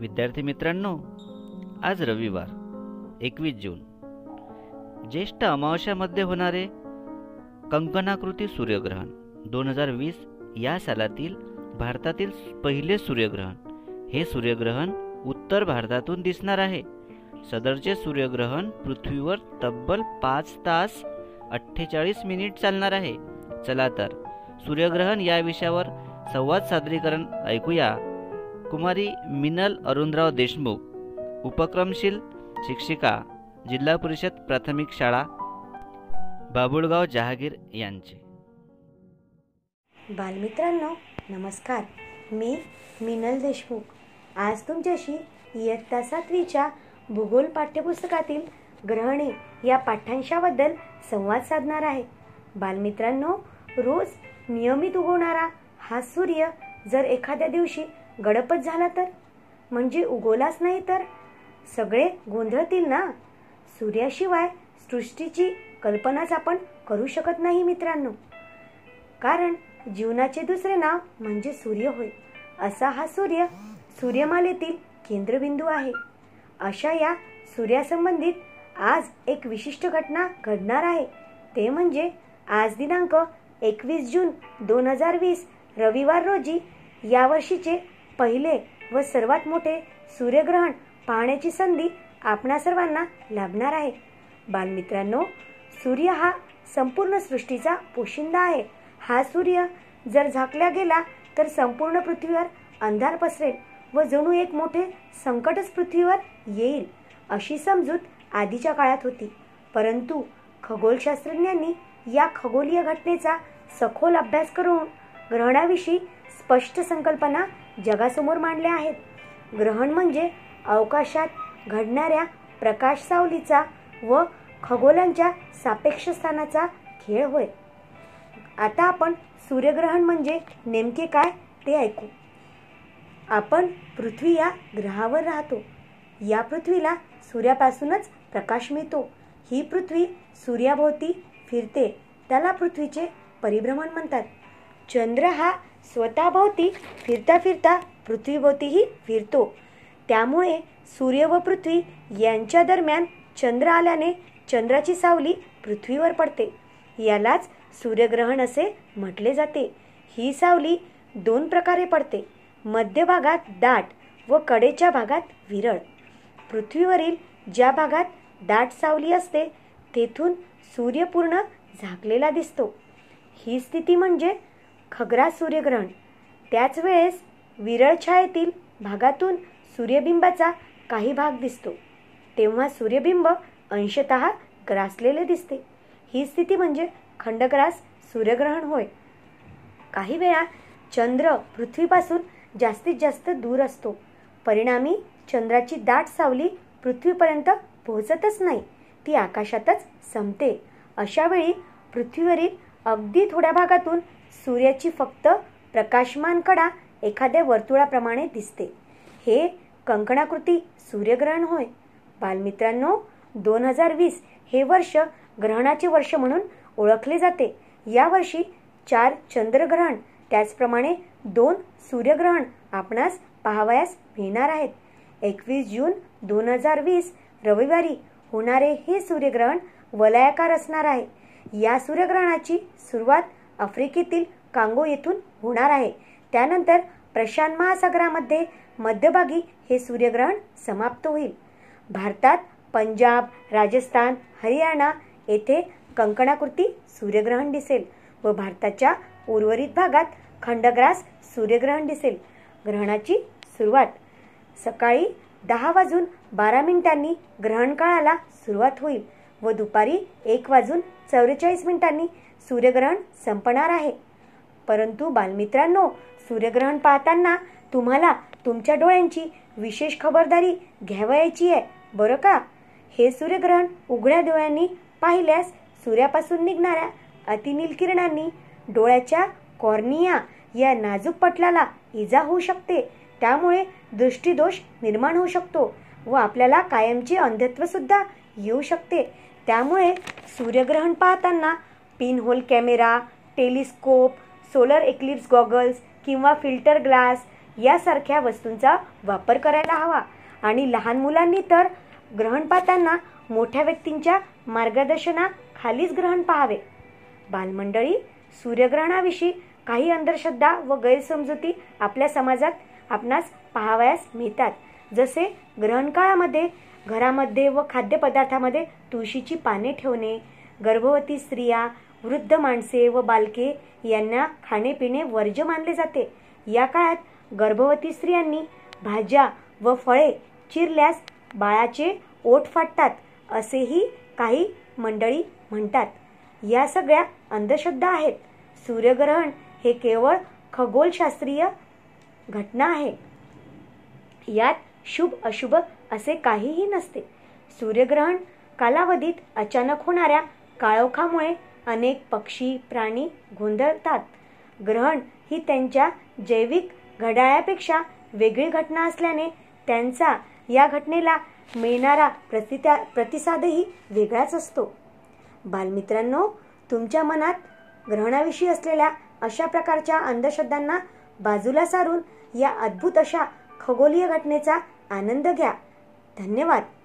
विद्यार्थी मित्रांनो आज रविवार एकवीस जून. ज्येष्ठ अमावस्यामध्ये होणारे कंकणाकृती सूर्यग्रहण दोन हजार वीस या सालातील भारतातील पहिले सूर्यग्रहण. हे सूर्यग्रहण उत्तर भारतातून दिसणार आहे. सदरचे सूर्यग्रहण पृथ्वीवर तब्बल पाच तास अठ्ठेचाळीस मिनिट चालणार आहे. चला तर सूर्यग्रहण या विषयावर संवाद सादरीकरण ऐकूया. कुमारी मिनल अरुणराव देशमुख उपक्रमशील शिक्षिका जिल्हा परिषद प्राथमिक शाळा बाबुळगाव जहागीर यांचे. बालमित्रांनो नमस्कार. मी मिनल देशमुख. आज तुमच्याशी इयत्ता सातवीच्या भूगोल पाठ्यपुस्तकातील ग्रहणे या पाठ्यांशाबद्दल संवाद साधणार आहे. बालमित्रांनो रोज नियमित उगवणारा हा सूर्य जर एखाद्या दिवशी गडपच झाला तर? म्हणजे उगवलाच नाही तर? सगळे गोंधळतील ना? सूर्याशिवाय सृष्टीची कल्पनाच आपण करू शकत नाही मित्रांनो. कारण जीवनाचे दुसरे नाव म्हणजे सूर्य होय. असा हा सूर्य सूर्यमालेतील केंद्रबिंदू आहे. अशा या सूर्यासंबंधित आज एक विशिष्ट घटना घडणार आहे. ते म्हणजे आज दिनांक एकवीस जून दोन हजार वीस रविवार रोजी यावर्षीचे पहिले व सर्वात मोठे सूर्यग्रहण पाहण्याची संधी आपणा सर्वांना लाभणार आहे. बालमित्रांनो सूर्य हा संपूर्ण सृष्टीचा पोशिंदा आहे. हा सूर्य जर झाकला गेला तर संपूर्ण पृथ्वीवर अंधार पसरेल व जणू एक मोठे संकटच पृथ्वीवर येईल अशी समजूत आधीच्या काळात होती. परंतु खगोलशास्त्रज्ञांनी या खगोलीय घटनेचा सखोल अभ्यास करून ग्रहणाविषयी स्पष्ट संकल्पना जगासमोर मांडल्या आहेत. ग्रहण म्हणजे अवकाशात घडणाऱ्या प्रकाश सावलीचा व खगोलांच्या सापेक्ष स्थानाचा खेळ होय. आता आपण सूर्यग्रहण म्हणजे नेमके काय ते ऐकू. आपण पृथ्वी या ग्रहावर राहतो. या पृथ्वीला सूर्यापासूनच प्रकाश मिळतो. ही पृथ्वी सूर्याभोवती फिरते. त्याला पृथ्वीचे परिभ्रमण म्हणतात. चंद्र हा स्वतःभोवती फिरता फिरता पृथ्वीभोवतीही फिरतो. त्यामुळे सूर्य व पृथ्वी यांच्या दरम्यान चंद्र आल्याने चंद्राची सावली पृथ्वीवर पडते. यालाच सूर्यग्रहण असे म्हटले जाते. ही सावली दोन प्रकारे पडते. मध्यभागात दाट व कडेच्या भागात विरळ. पृथ्वीवरील ज्या भागात दाट सावली असते तेथून सूर्य पूर्ण झाकलेला दिसतो. ही स्थिती म्हणजे खग्रास सूर्यग्रहण. त्याच वेळेस विरळ छायेतील भागातून सूर्यबिंबाचा काही भाग दिसतो. तेव्हा सूर्यबिंब अंशत ग्रासलेले दिसते. ही स्थिती म्हणजे खंडग्रास सूर्यग्रहण होय. काही वेळा चंद्र पृथ्वीपासून जास्तीत जास्त दूर असतो. परिणामी चंद्राची दाट सावली पृथ्वीपर्यंत पोहोचतच नाही. ती आकाशातच संपते. अशावेळी पृथ्वीवरील अगदी थोड्या भागातून सूर्याची फक्त प्रकाशमान कडा एखाद्या वर्तुळाप्रमाणे दिसते. हे कंकणाकृती सूर्यग्रहण होय. बालमित्रांनो दोन हजार वीस हे वर्ष ग्रहणाचे वर्ष म्हणून ओळखले जाते. यावर्षी चार चंद्रग्रहण त्याचप्रमाणे दोन सूर्यग्रहण आपणास पाहावयास मिळणार आहेत. एकवीस जून दोन हजार वीस रविवारी होणारे हे सूर्यग्रहण वलयाकार असणार आहे. या सूर्यग्रहणाची सुरुवात आफ्रिकेतील कांगो येथून होणार आहे. त्यानंतर प्रशांत महासागरामध्ये मध्यभागी हे सूर्यग्रहण समाप्त होईल. भारतात पंजाब राजस्थान हरियाणा येथे कंकणाकृती सूर्यग्रहण दिसेल व भारताच्या उर्वरित भागात खंडग्रास सूर्यग्रहण दिसेल. ग्रहणाची सुरुवात सकाळी दहा वाजून बारा मिनिटांनी ग्रहण काळाला सुरुवात होईल. व दुपारी एक वाजून चौवेचाळीस मिनिटांनी सूर्यग्रहण संपणार आहे. परंतु बालमित्रांनो सूर्यग्रहण पाहताना तुम्हाला तुमच्या डोळ्यांची विशेष खबरदारी घ्यावयाची आहे बरं का? हे सूर्यग्रहण उघड्या डोळ्यांनी पाहिल्यास सूर्यापासून निघणाऱ्या अतिनील किरणांनी डोळ्याच्या कॉर्निया या नाजूक पटलाला इजा होऊ शकते. त्यामुळे दृष्टीदोष निर्माण होऊ शकतो व आपल्याला कायमचे अंधत्वसुद्धा येऊ शकते. त्यामुळे सूर्यग्रहण पाहताना pinhole camera telescope solar eclipse goggles किंवा फिल्टर ग्लास यासारख्या वस्तूंचा वापर करायला हवा. आणि लहान मुलांनी तर ग्रहण पाहताना मोठ्या व्यक्तींच्या मार्गदर्शनाखालीच ग्रहण पाहावे. बालमंडळी सूर्यग्रहणाविषयी काही अंधश्रद्धा व गैरसमजुती आपल्या समाजात आपणास पाहावयास मिळतात. जसे ग्रहणकाळामध्ये घरामध्ये व खाद्यपदार्थामध्ये तुळशीची पाने ठेवणे गर्भवती स्त्रिया वृद्ध माणसे व बालके यांना खाणेपिणे वर्ज्य मानले जाते. या काळात गर्भवती स्त्रियांनी भाज्या व फळे चिरल्यास बाळाचे ओठ फाटतात असेही काही मंडळी म्हणतात. या सगळ्या अंधश्रद्धा आहेत. सूर्यग्रहण हे केवळ खगोलशास्त्रीय घटना आहे. यात शुभ अशुभ असे काहीही नसते. सूर्यग्रहण कालावधीत अचानक होणाऱ्या काळोखामुळे अनेक पक्षी प्राणी गोंधळतात. ग्रहण ही त्यांच्या जैविक घड्याळापेक्षा वेगळी घटना असल्याने त्यांचा या घटनेला मिळणारा प्रतिता प्रतिसादही वेगळाच असतो. बालमित्रांनो तुमच्या मनात ग्रहणाविषयी असलेल्या अशा प्रकारच्या अंधश्रद्धांना बाजूला सारून या अद्भुत अशा खगोलीय घटनेचा आनंद घ्या. धन्यवाद.